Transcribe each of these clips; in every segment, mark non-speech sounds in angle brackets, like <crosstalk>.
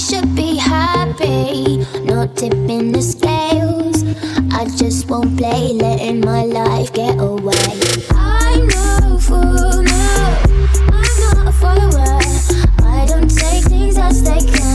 should be happy, not tipping the scales. I just won't play, letting my life get away. I'm no fool, no, I'm not a follower. I don't take things as they come.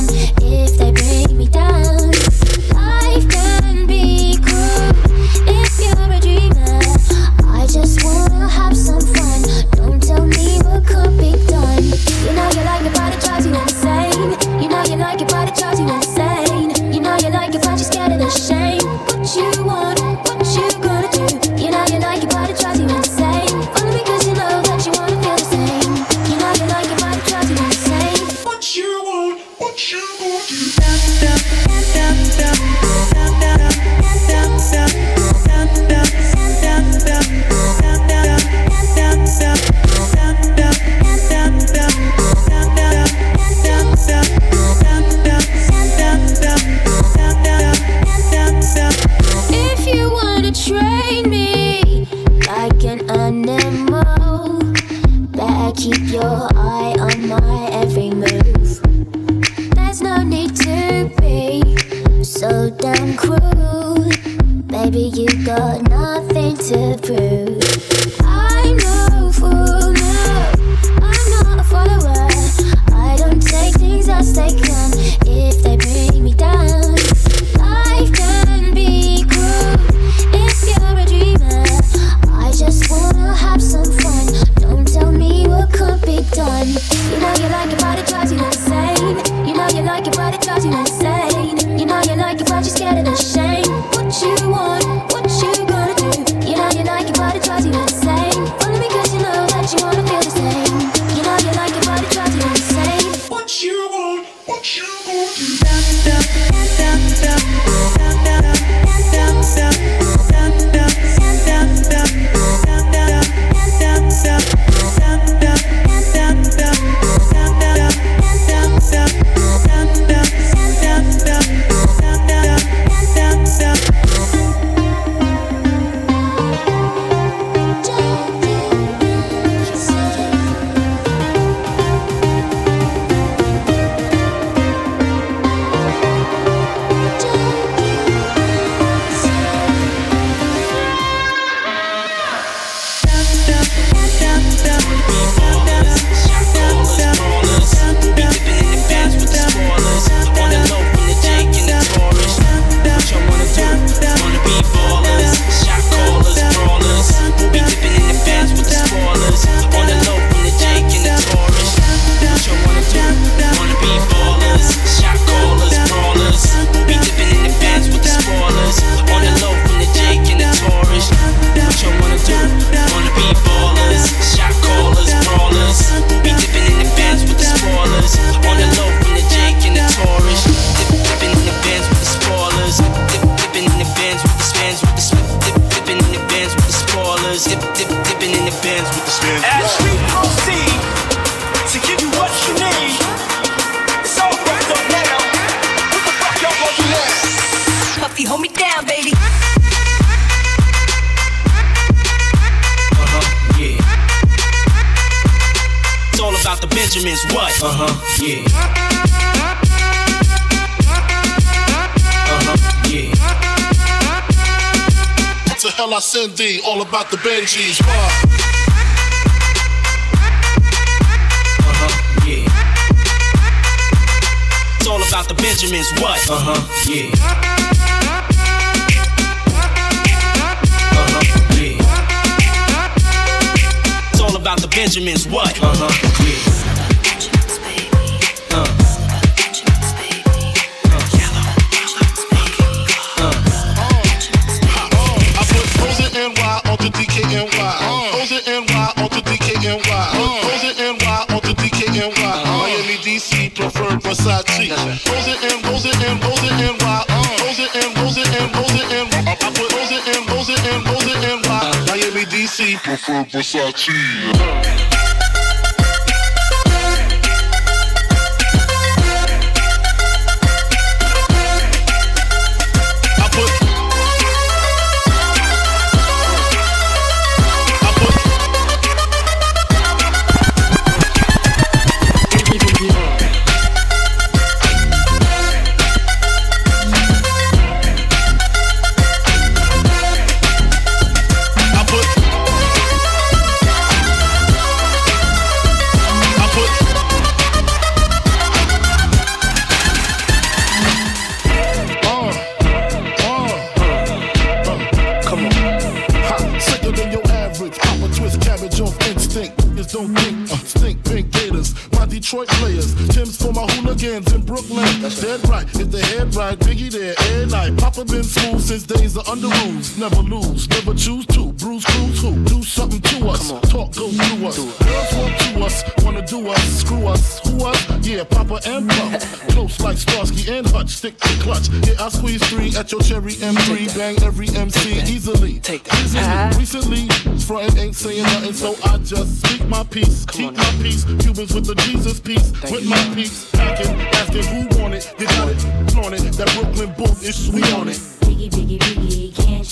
Satia. Pop cabbage off instinct. Just don't think. Uh, stink pink gators. My Detroit players. Timbs for my hooligans in Brooklyn. That's Dead right. If the head right, Biggie there air night. Papa been smooth since days of Underoos. Never lose, never choose to. Bruise, cruise, who? Do something to us. Talk, go through us. Girls want to us, wanna do us. Screw us. Who us? Yeah, Papa and Pop. <laughs> Close like Starsky and Hutch. Stick to clutch. Yeah, I squeeze three at your cherry M3. Bang every MC easily. Take that. Recently, recently, frontin' ain't saying nothing, so I just speak my peace. Keep my peace. Cubans with the Jesus piece. with my peace. Packing, asking who want it. You got it, flaunt it. That Brooklyn boat is sweet on it. Biggie, biggie, biggie, can't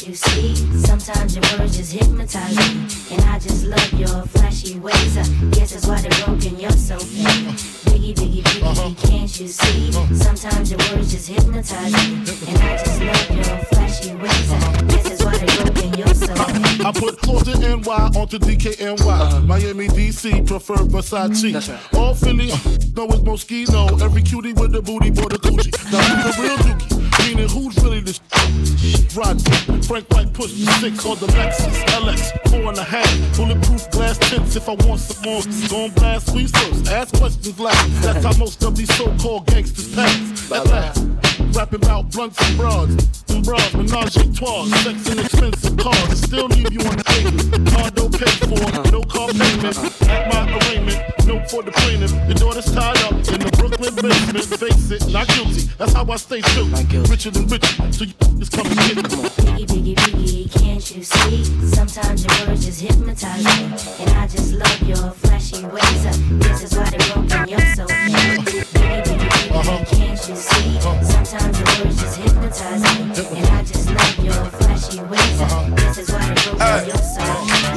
you see? Sometimes your words just hypnotize me. And I just love your flashy ways. I guess that's why they're broken, you're so mean. Biggie, biggie, biggie, uh-huh. can't you see? Uh-huh. Sometimes your words just hypnotize me. And I just love your flashy ways. I uh-huh. guess that's why they're broken, you're so mean. I put Florida NY onto DKNY. Miami, DC, prefer Versace. Mm-hmm. That's right. All Philly, uh, know it's Moschino. Every cutie with the booty, boy, the coochie. Now who's the real dookie? Meaning who's really the sh- Rod, Frank White push six on the Lexus LX, four and a half. Bulletproof glass tints if I want some more. Gon' blast sweet first, ask questions last. That's how most of these so-called gangsters pass. At last. Rapping about blunts and broads, and bras, menage a trois, sex and expensive cars, and still leave you on the table. Car don't pay for, no car payment. At my arraignment, no for the plaintiff. The daughter's tied up in the Brooklyn basement. Face it, not guilty. That's how I stay true. Richer than rich, so you just come and get it. Biggie, biggie, biggie, can't you see? Sometimes your words just hypnotize me. And I just love your flashy ways. Uh, I guess that's why they're broken, you're so mean. baby, biggie, biggie, uh-huh. can't you see? Uh-huh. Sometimes your words just hypnotize me. And I just love your flashy ways. I guess that's why they're broken, you're so.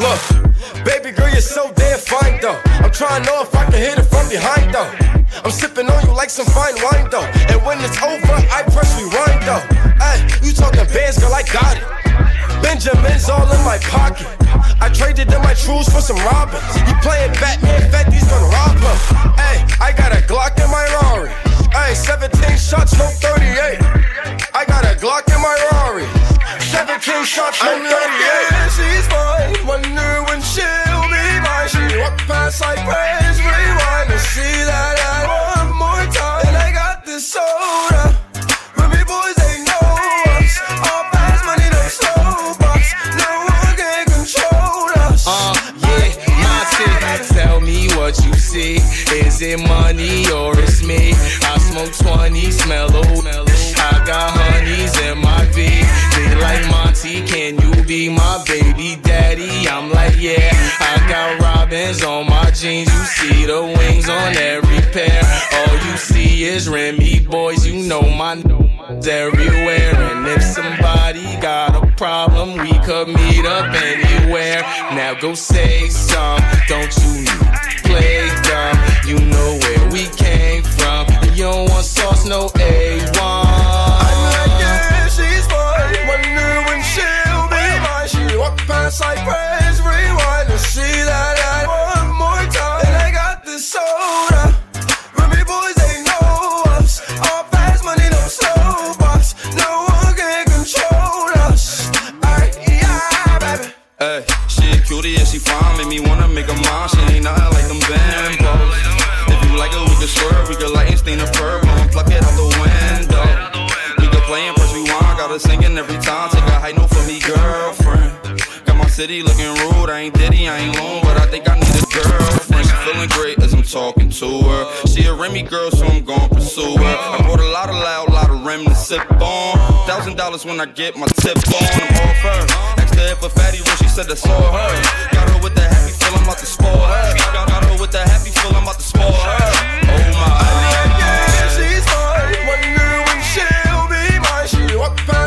Look, baby girl, you're so damn fine though. I'm trying to know if I can hit it from behind though. I'm sipping on you like some fine wine though. And when it's over, I press rewind though. Hey, you talking bands, girl, I got it. Benjamin's all in my pocket. I traded in my trues for some robins. You playing Batman, Fetty's gonna rob him. Hey, I got a Glock in my Rari. Hey, 17 shots, no 38. I got a Glock in my Rari. 17 shots, no 38. Yeah, she's fine. Wonder when she'll be mine. She walk past like praise, rewind smoke 20, smell old. I got honeys in my V. They like Monty, can you be my baby daddy? I'm like, yeah. I got robins on my jeans. You see the wings on every pair. All you see is Remy boys. You know my everywhere. And if somebody got a problem, we could meet up anywhere. Now go say some. Don't you play dumb? You know where we came from. You don't want sauce, no A1. I'm like, yeah, she's mine. Wonder when she'll be mine. She walk past like press rewind to see that ad one more time. And I got this soda. Remy boys, they know us. All fast money, no slow bucks. No one can control us. Ay, yeah, baby. Hey, she a cutie, yeah, she fine. Make me wanna make her mine. She ain't nothing Every time. Take a high note for me, girlfriend. Got my city looking rude. I ain't Diddy, I ain't lone, but I think I need a girlfriend. She feeling great as I'm talking to her. She a Remy girl, so I'm gon' pursue her. I brought a lot of loud, lot of Rem to sip on. Thousand dollars when I get my tip on. I'm off her. Asked her if a fatty rich, she said that's all her. Got her with the happy feel, I'm about to spoil her. Got her with the happy feel, I'm about to spoil her.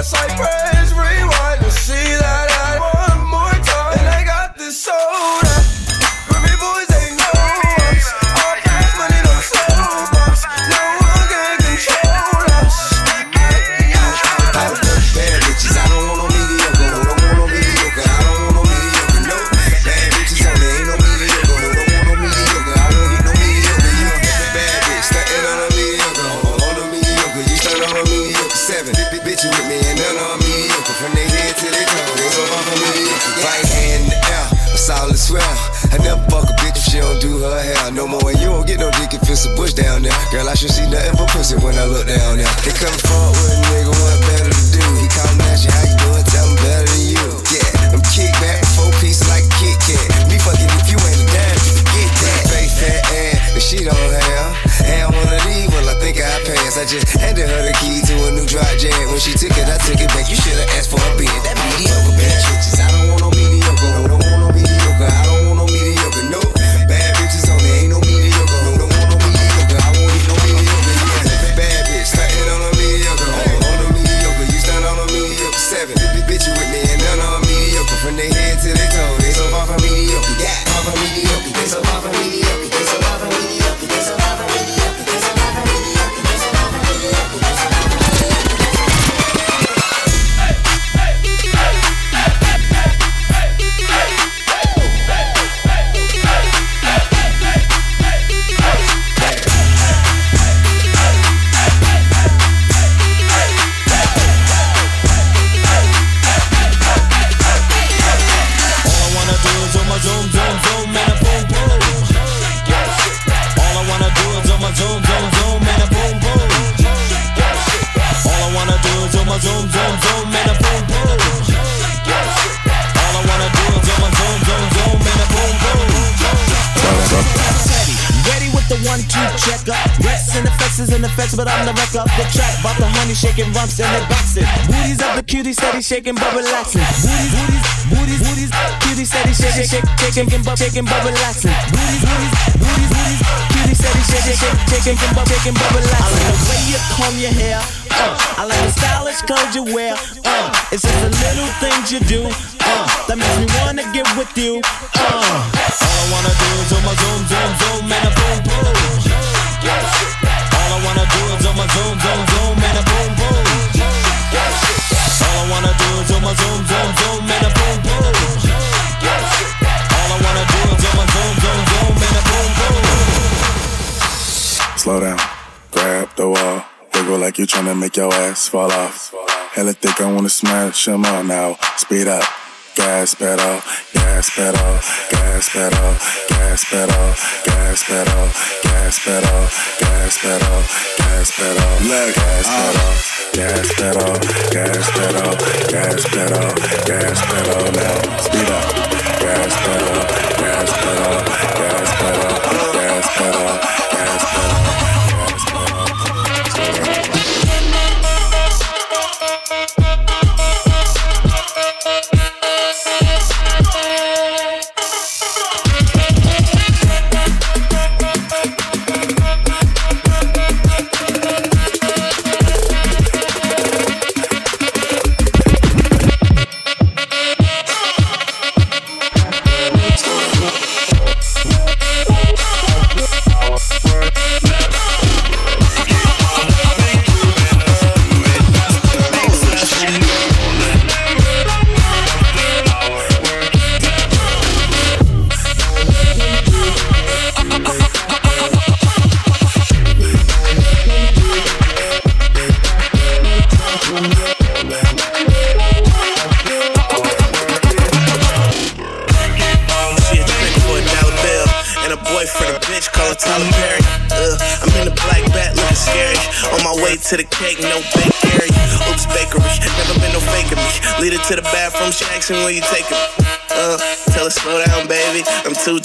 Cypress. Should see nothing but pussy when I look down there. They come forward with a nigga, what better to do? He call me asking how you doing, tell him better than you. Yeah, I'm kick back four pieces like a Kit Kat. Me fucking if you ain't a dime, you forget that. Face fat ass that she don't have. And one of these, well, I think I pass. I just handed her the key to a new dry jam. When she took shaking but relaxing. Booties, booties, booties, booties, cutie steady shaking, shake, shaking but shaking but. Booties, booties, booties, booties, cutie steady shaking, shake, shaking but shaking but relaxing. I like the way you comb your hair. Uh, I like the stylish clothes you wear. Uh, it's just the little things you do. Uh, that makes me wanna get with you. Uh, you tryna make your ass fall off. Hella thick, I wanna smash 'em all now. Speed up, gas pedal, gas pedal, gas pedal, gas pedal, gas pedal, gas pedal, gas pedal, gas pedal, gas pedal, gas pedal, gas pedal, gas pedal, gas pedal now. Speed up, gas pedal, gas pedal, gas pedal, gas pedal, gas pedal.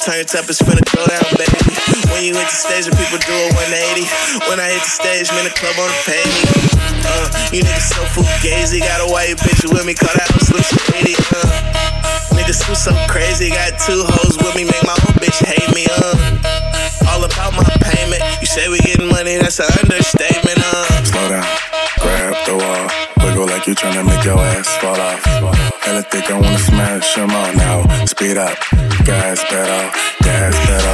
Too up, it's finna go down, baby. When you hit the stage, the people do a 180. When I hit the stage, man, the club wanna pay me. Uh, you niggas so fugazi, got a white bitch with me, call that house look shady. Uh, niggas too so crazy, got two hoes with me, make my own bitch hate me. Uh, all about my payment. You say we getting money, that's an understatement. Uh, Slow down, grab the wall. Wiggle like you tryna make your ass fall off. Hella thick, I wanna smash them all now. Speed up, gas pedal, gas pedal,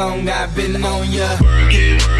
long I've been on ya. Can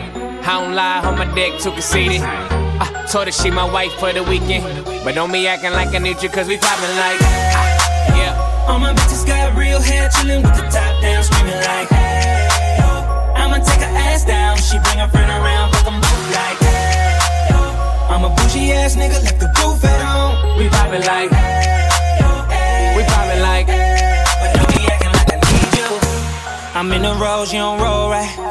I don't lie, on my dick too conceited. I told her she my wife for the weekend. But don't be acting like I need you, cause we poppin' like. ah, Yeah. All my bitches got real hair, chillin' with the top down, screaming like. I'ma take her ass down, she bring her friend around, fuck 'em both like. I'm a bougie ass nigga, left the roof at home. We poppin' like. We poppin' like. But don't be acting like I need you. I'm in the rose, you don't roll right.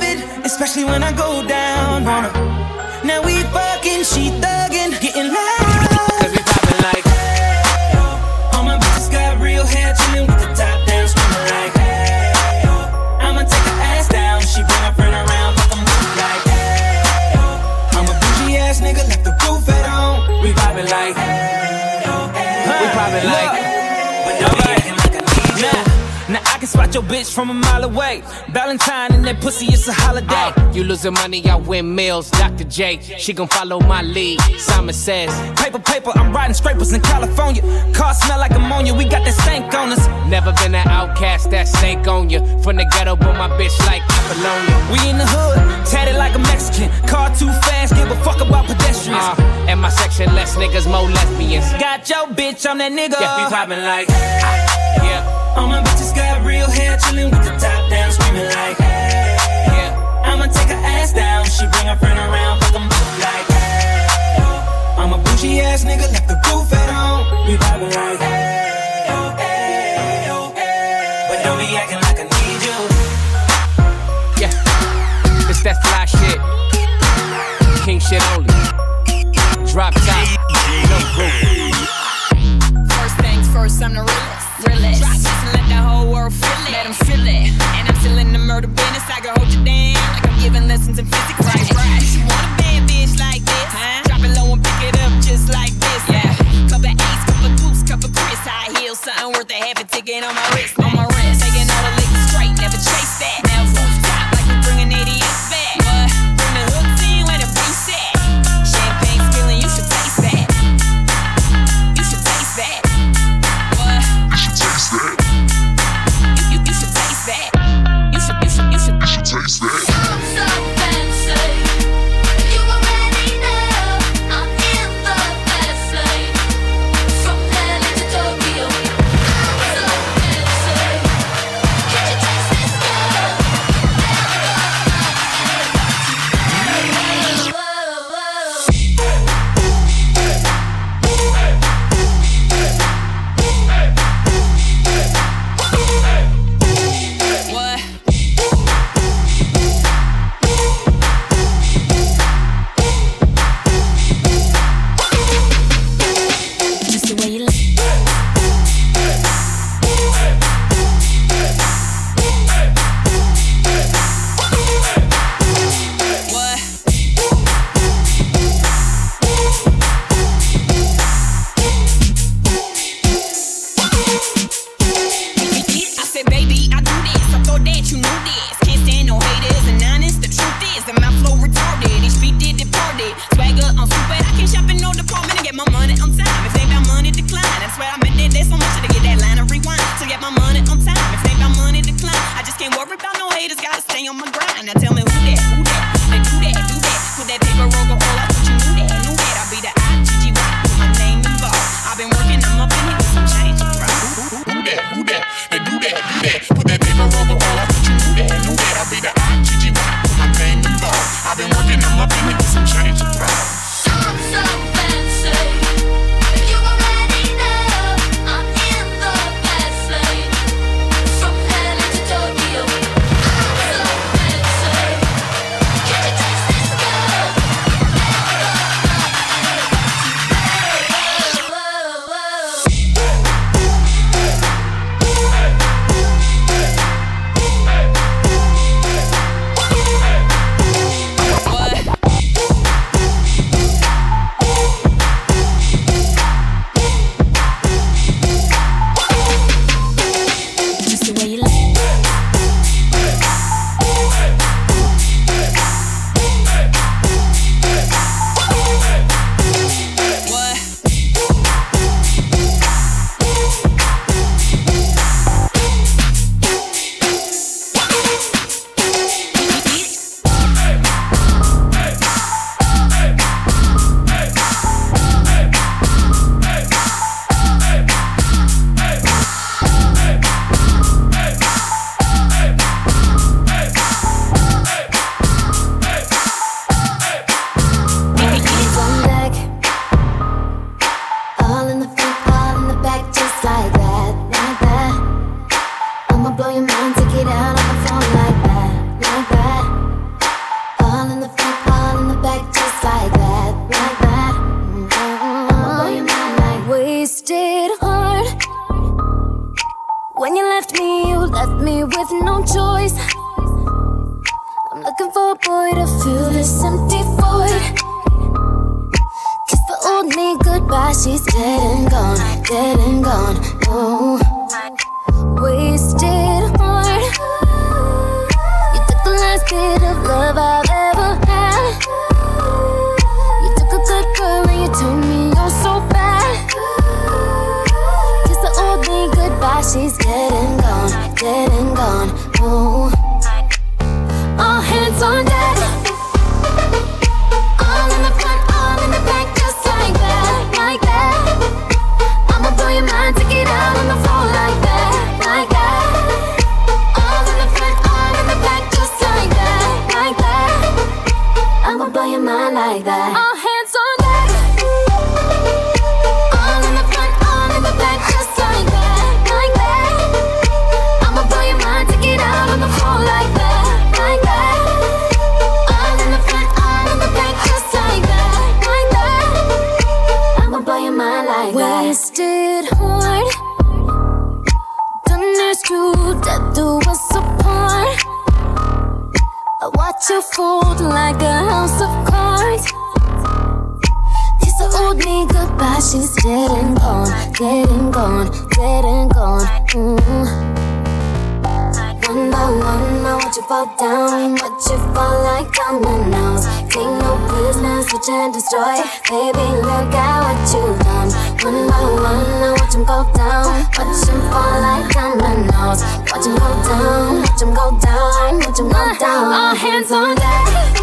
it, especially when I go down on her. Now we fucking, she thuggin', now I can spot your bitch from a mile away. Valentine and that pussy, it's a holiday. Uh, you losing money, I win meals. Dr. J, she gon' follow my lead. Simon says, Paper, paper, I'm riding scrapers in California. Car smell like ammonia, we got that stank on us. Never been an outcast that stank on you. From the ghetto, but my bitch like Apollonia. We in the hood, tatted like a Mexican. Car too fast, give a fuck about pedestrians. Uh, and my section, less niggas, more lesbians. Got your bitch, I'm that nigga. Yeah, we poppin' like. Yeah. All my bitches got real hair, chillin' with the top down, screaming like. Yeah. I'ma take her ass down. She bring her friend around, fuck 'em both like. I'm a bougie ass nigga, left the roof at home. We poppin' like. Oh, oh, but don't be acting like I need you. Yeah. It's that fly shit. King shit only. Drop top. No roof. First things first, I'm the realest. realest. Drop this and let the whole world feel it. Let 'em feel it. And I'm still in the murder business. I can hold you down like I'm giving lessons in physics. Right, right. You want a bad bitch like this? Huh? Drop it low and pick it up just like this. Yeah. Cup of ace, cup of goose, cup of Chris. High heels, something worth a half a ticket on my wrist. On my wrist. Wasted heart. When you left me, you left me with no choice. I'm looking for a boy to fill this empty void. Kiss the old me goodbye she's dead and gone, dead and gone. Oh, wasted heart. You took the last bit of love I've she's and gone, and gone. Oh, all hands on deck. All in the front, all in the back, just like that, like that. I'ma blow your mind, take it out on the floor like that, like that. All in the front, all in the back, just like that, like that. I'ma blow your mind like that. And gone, and gone, and gone. Mm. One by one, I watch you fall down, watch you fall like dominoes. Take no prisoners, switch and destroy. Baby, look at what you've done. One by one, I watch 'em go down, watch 'em fall like dominoes. Watch 'em go down, watch 'em go down, watch 'em go down. All hands on deck.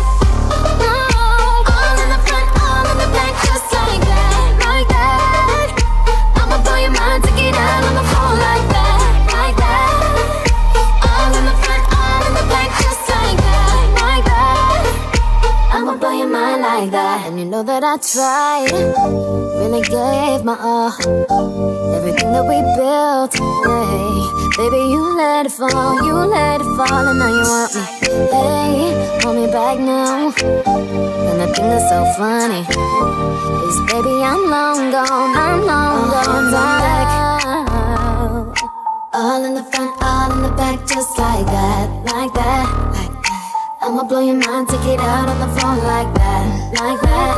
Like that. And you know that I tried, really gave my all. Everything that we built, hey. Baby, you let it fall, you let it fall, and now you want me. Hey, hold me back now. And the thing that's so funny is, baby, I'm long gone, I'm long gone. All in the front, all in the back, just like that, like that, like that. I'ma blow your mind, take it out on the floor like that, like that.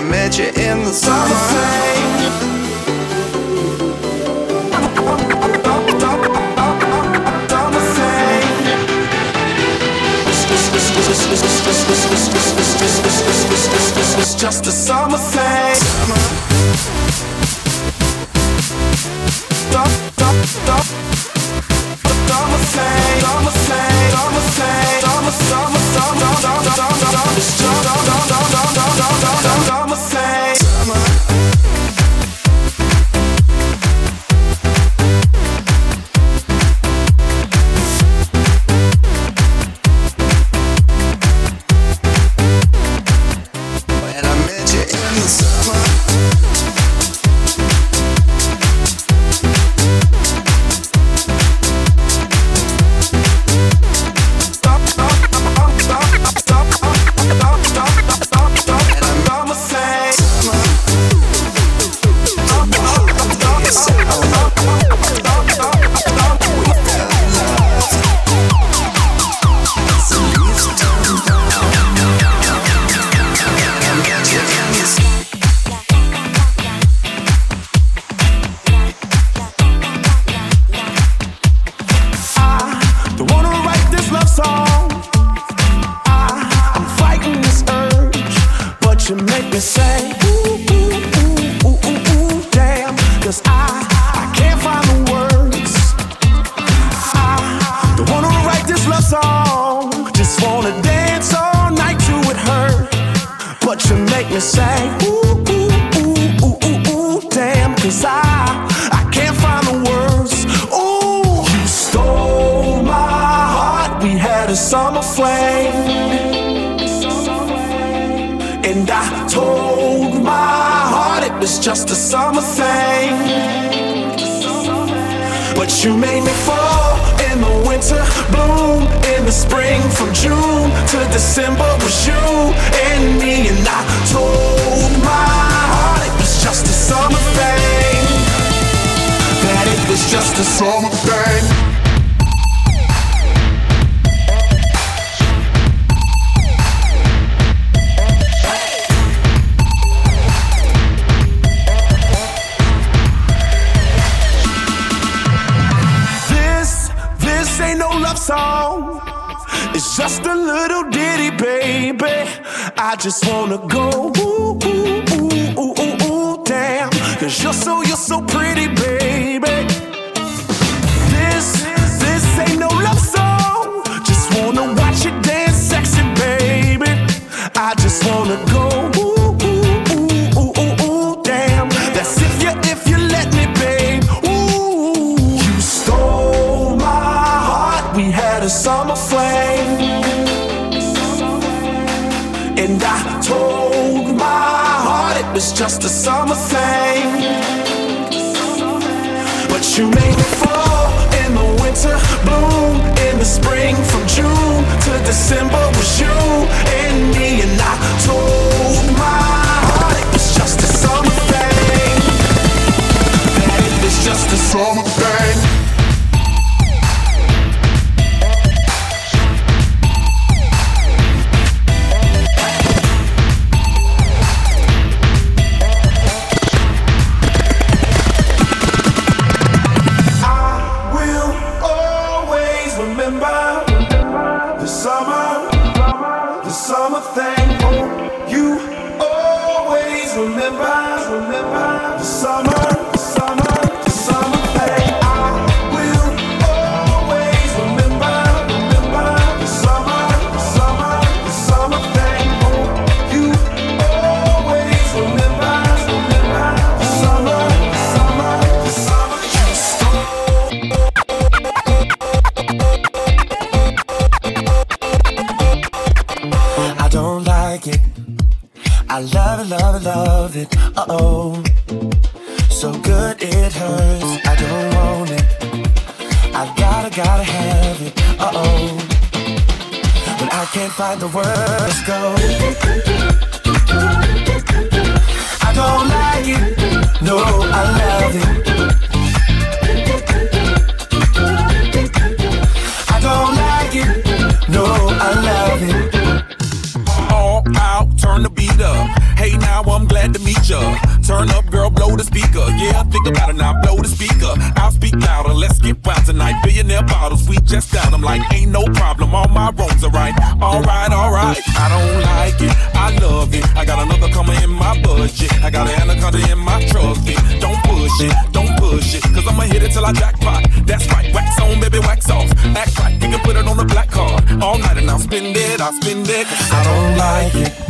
I met you in the summer. It's just a summer thing. Summer. Summer thing. Summer thing. Summer thing. Summer thing. Summer thing. Summer thing. Summer thing. remember the summer, the summer thing. You always remember, remember the summer, the summer. I love it, love it, love it. Uh oh. So good it hurts. I don't want it. I gotta, gotta have it. Uh oh. But I can't find the words. Go. I don't like it. No, I love it. Up. Hey, now I'm glad to meet ya. Turn up, girl, blow the speaker. Yeah, think about it now, blow the speaker. I'll speak louder, let's get wild tonight. Billionaire bottles, we just down them like ain't no problem. All my wrongs are right. Alright, alright. I don't like it, I love it. I got another coming in my budget. I got an anaconda in my trusty. Don't push it, don't push it. Cause I'ma hit it till I jackpot. That's right, wax on, baby, wax off. Act right, we can put it on the black card. All night and I'll spend it, I'll spend it. Cause I don't like it.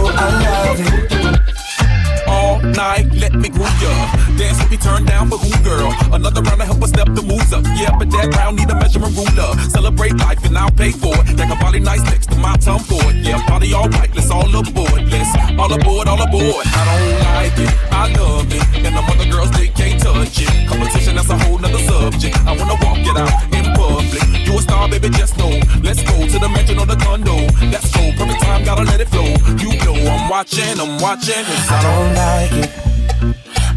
night. Let me groove ya. Dance with me, turn down for who, girl? Another round to help us step the moves up. Yeah, but that round need a measurement ruler. Celebrate life and I'll pay for it. Like a body nice next to my tongue for it. Yeah, party all right. Let's all aboard. Let's all aboard, all aboard. I don't like it. I love it. And the other girls, they can't touch it. Competition, that's a whole nother subject. I wanna walk it out in public. You a star, baby, just know. Let's go to the mansion or the condo. Let's go. Perfect time, gotta let it flow. You know I'm watching, I'm watching. 'cause I don't like it.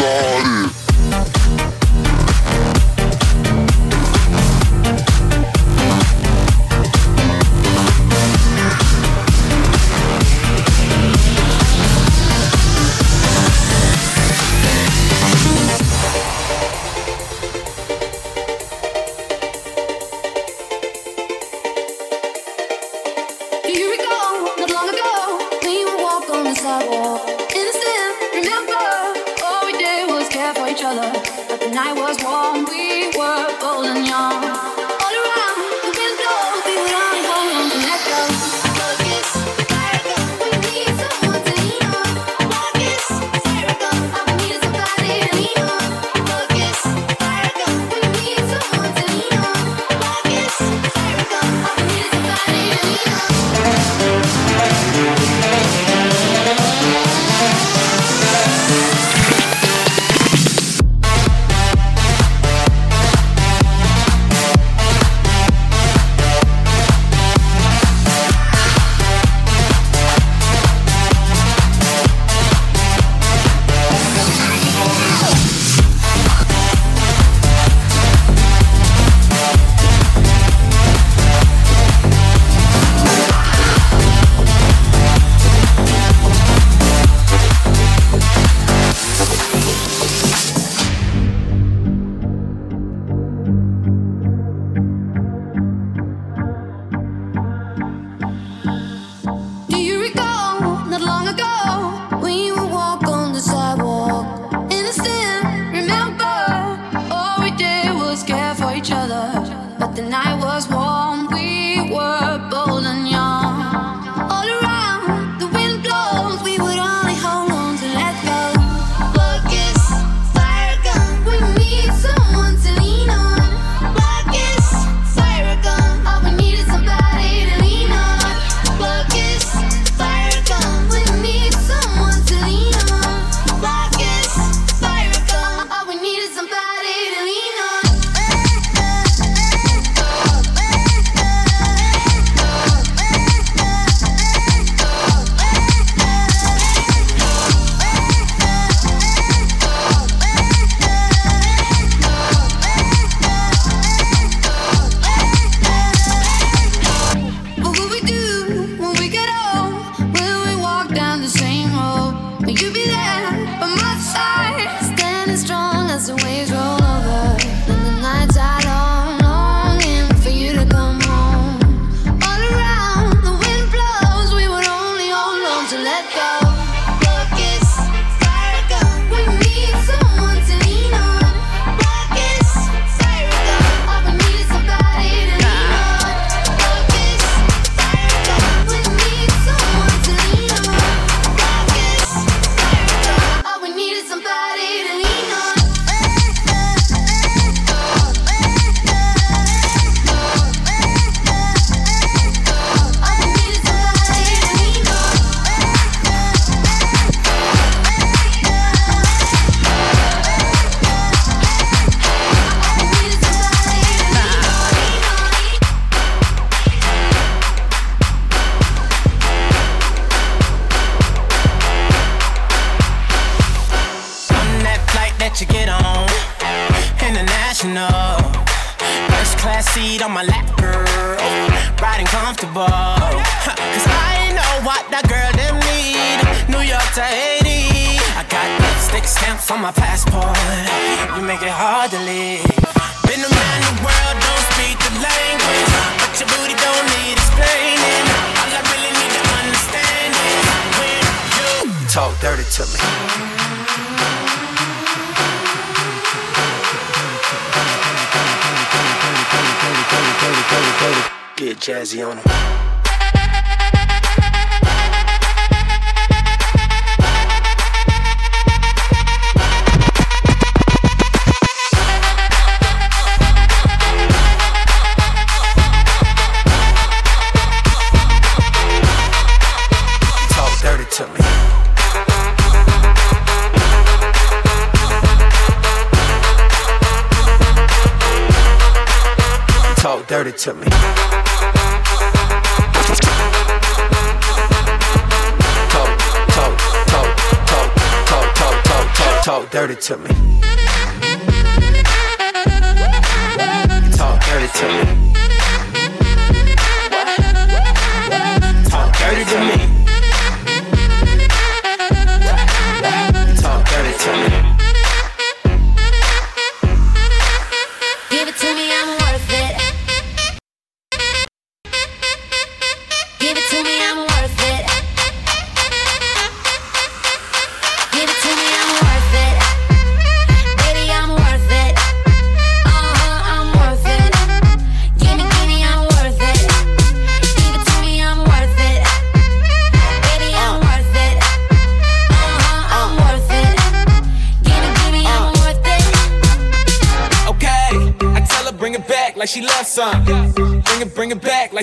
Getting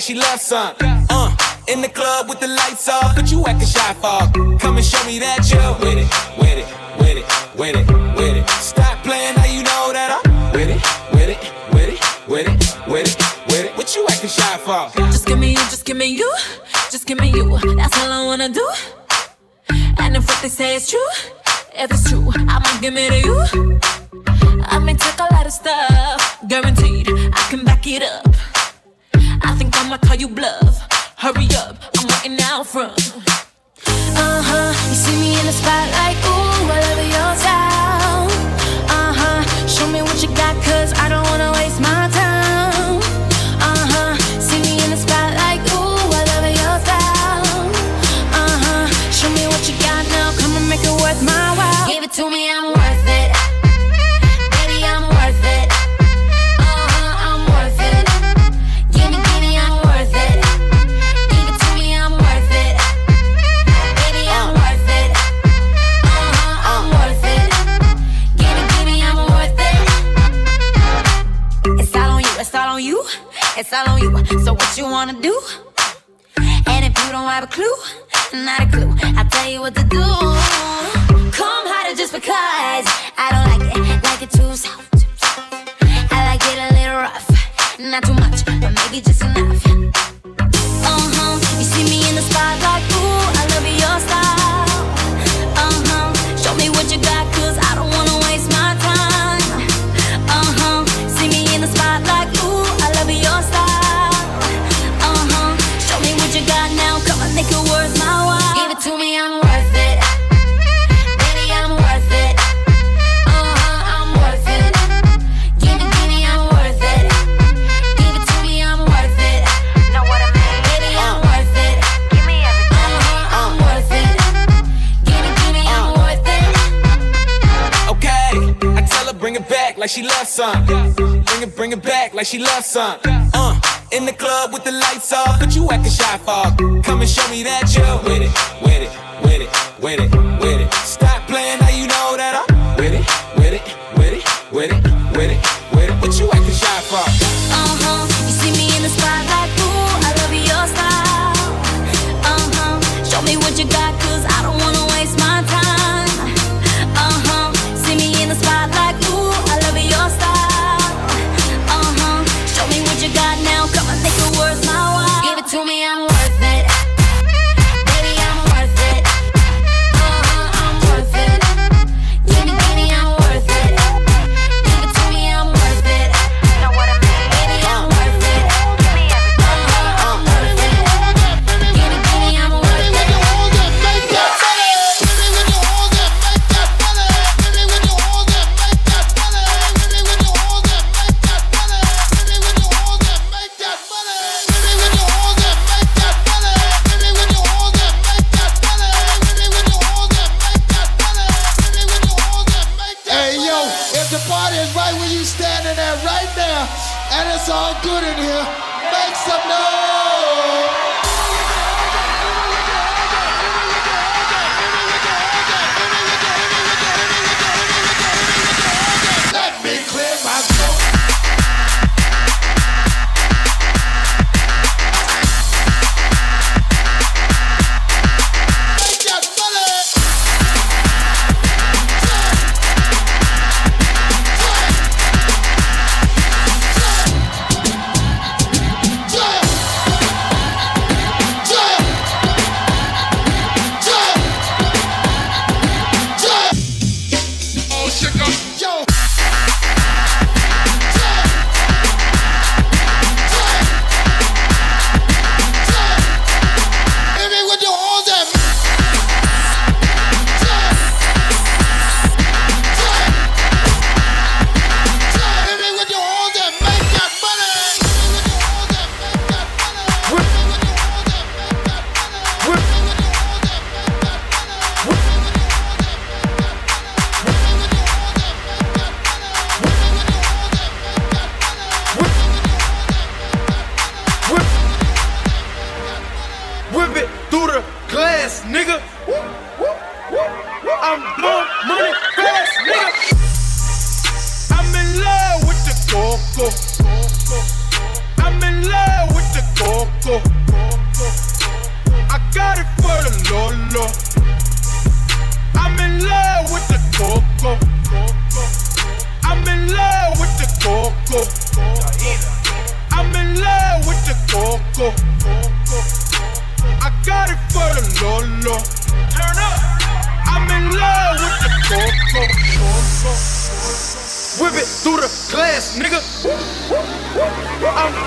she loves some. like she loves some. Bring it, bring it back like she loves some. Uh, in the club with the lights off, but you acting shy for. Come and show me that you're with it, with it, with it, with it, with it. Stop playing, now you know nigga. I'm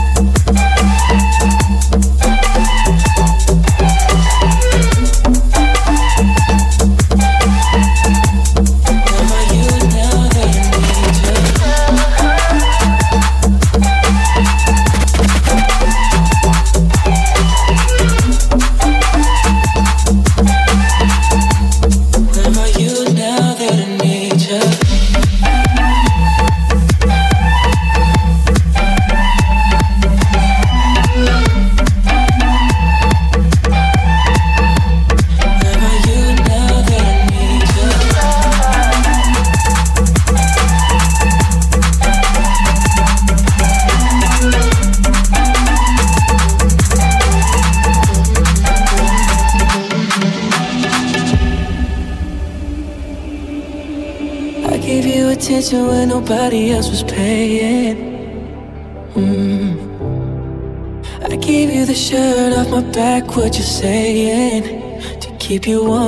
Attention when nobody else was paying. Mm. I gave you the shirt off my back, what you saying? To keep you warm.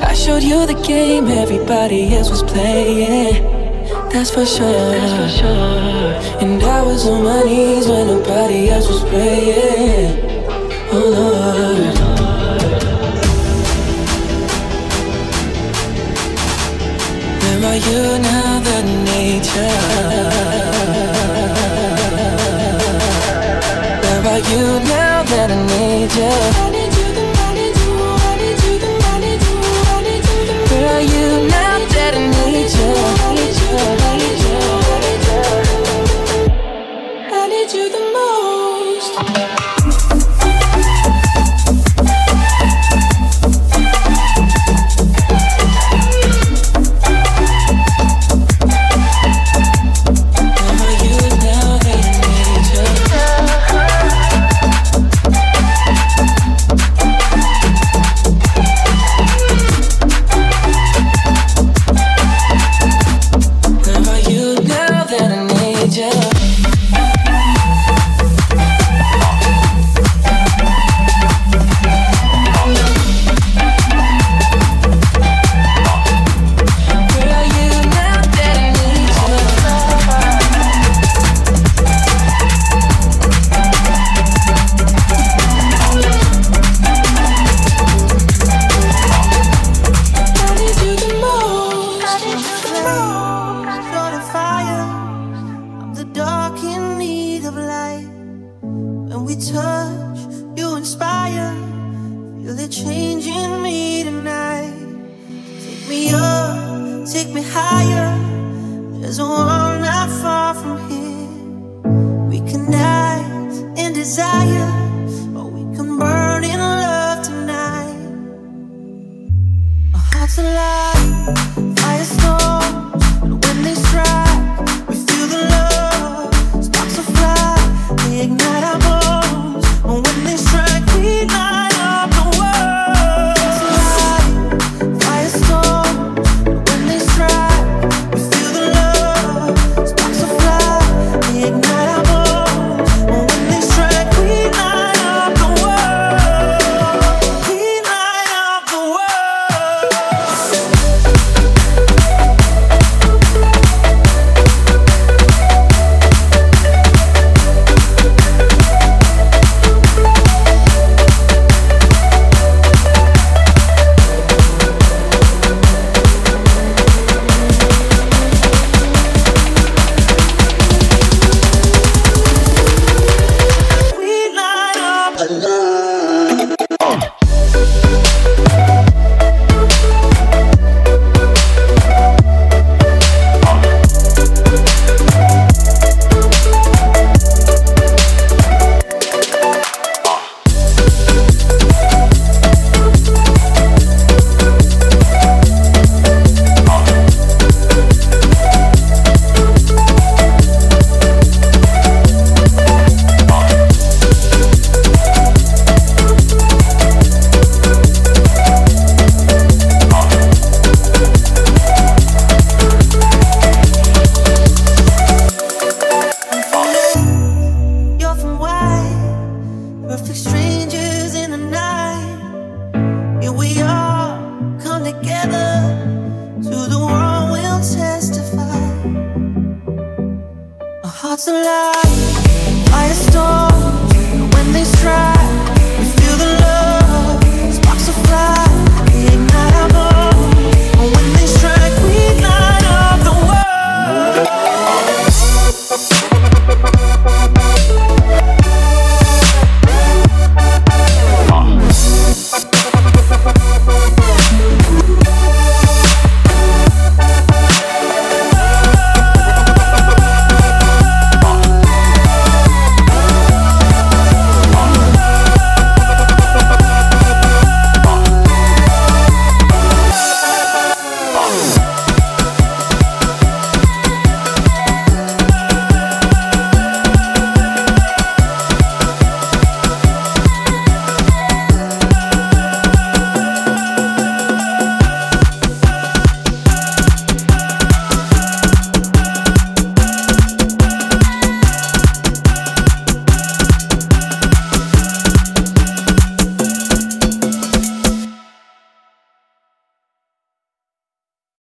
I showed you the game everybody else was playing. That's for sure. That's for sure. And I was on my knees when nobody else was praying. Oh Lord. You now that nature? Where are you now that I need you?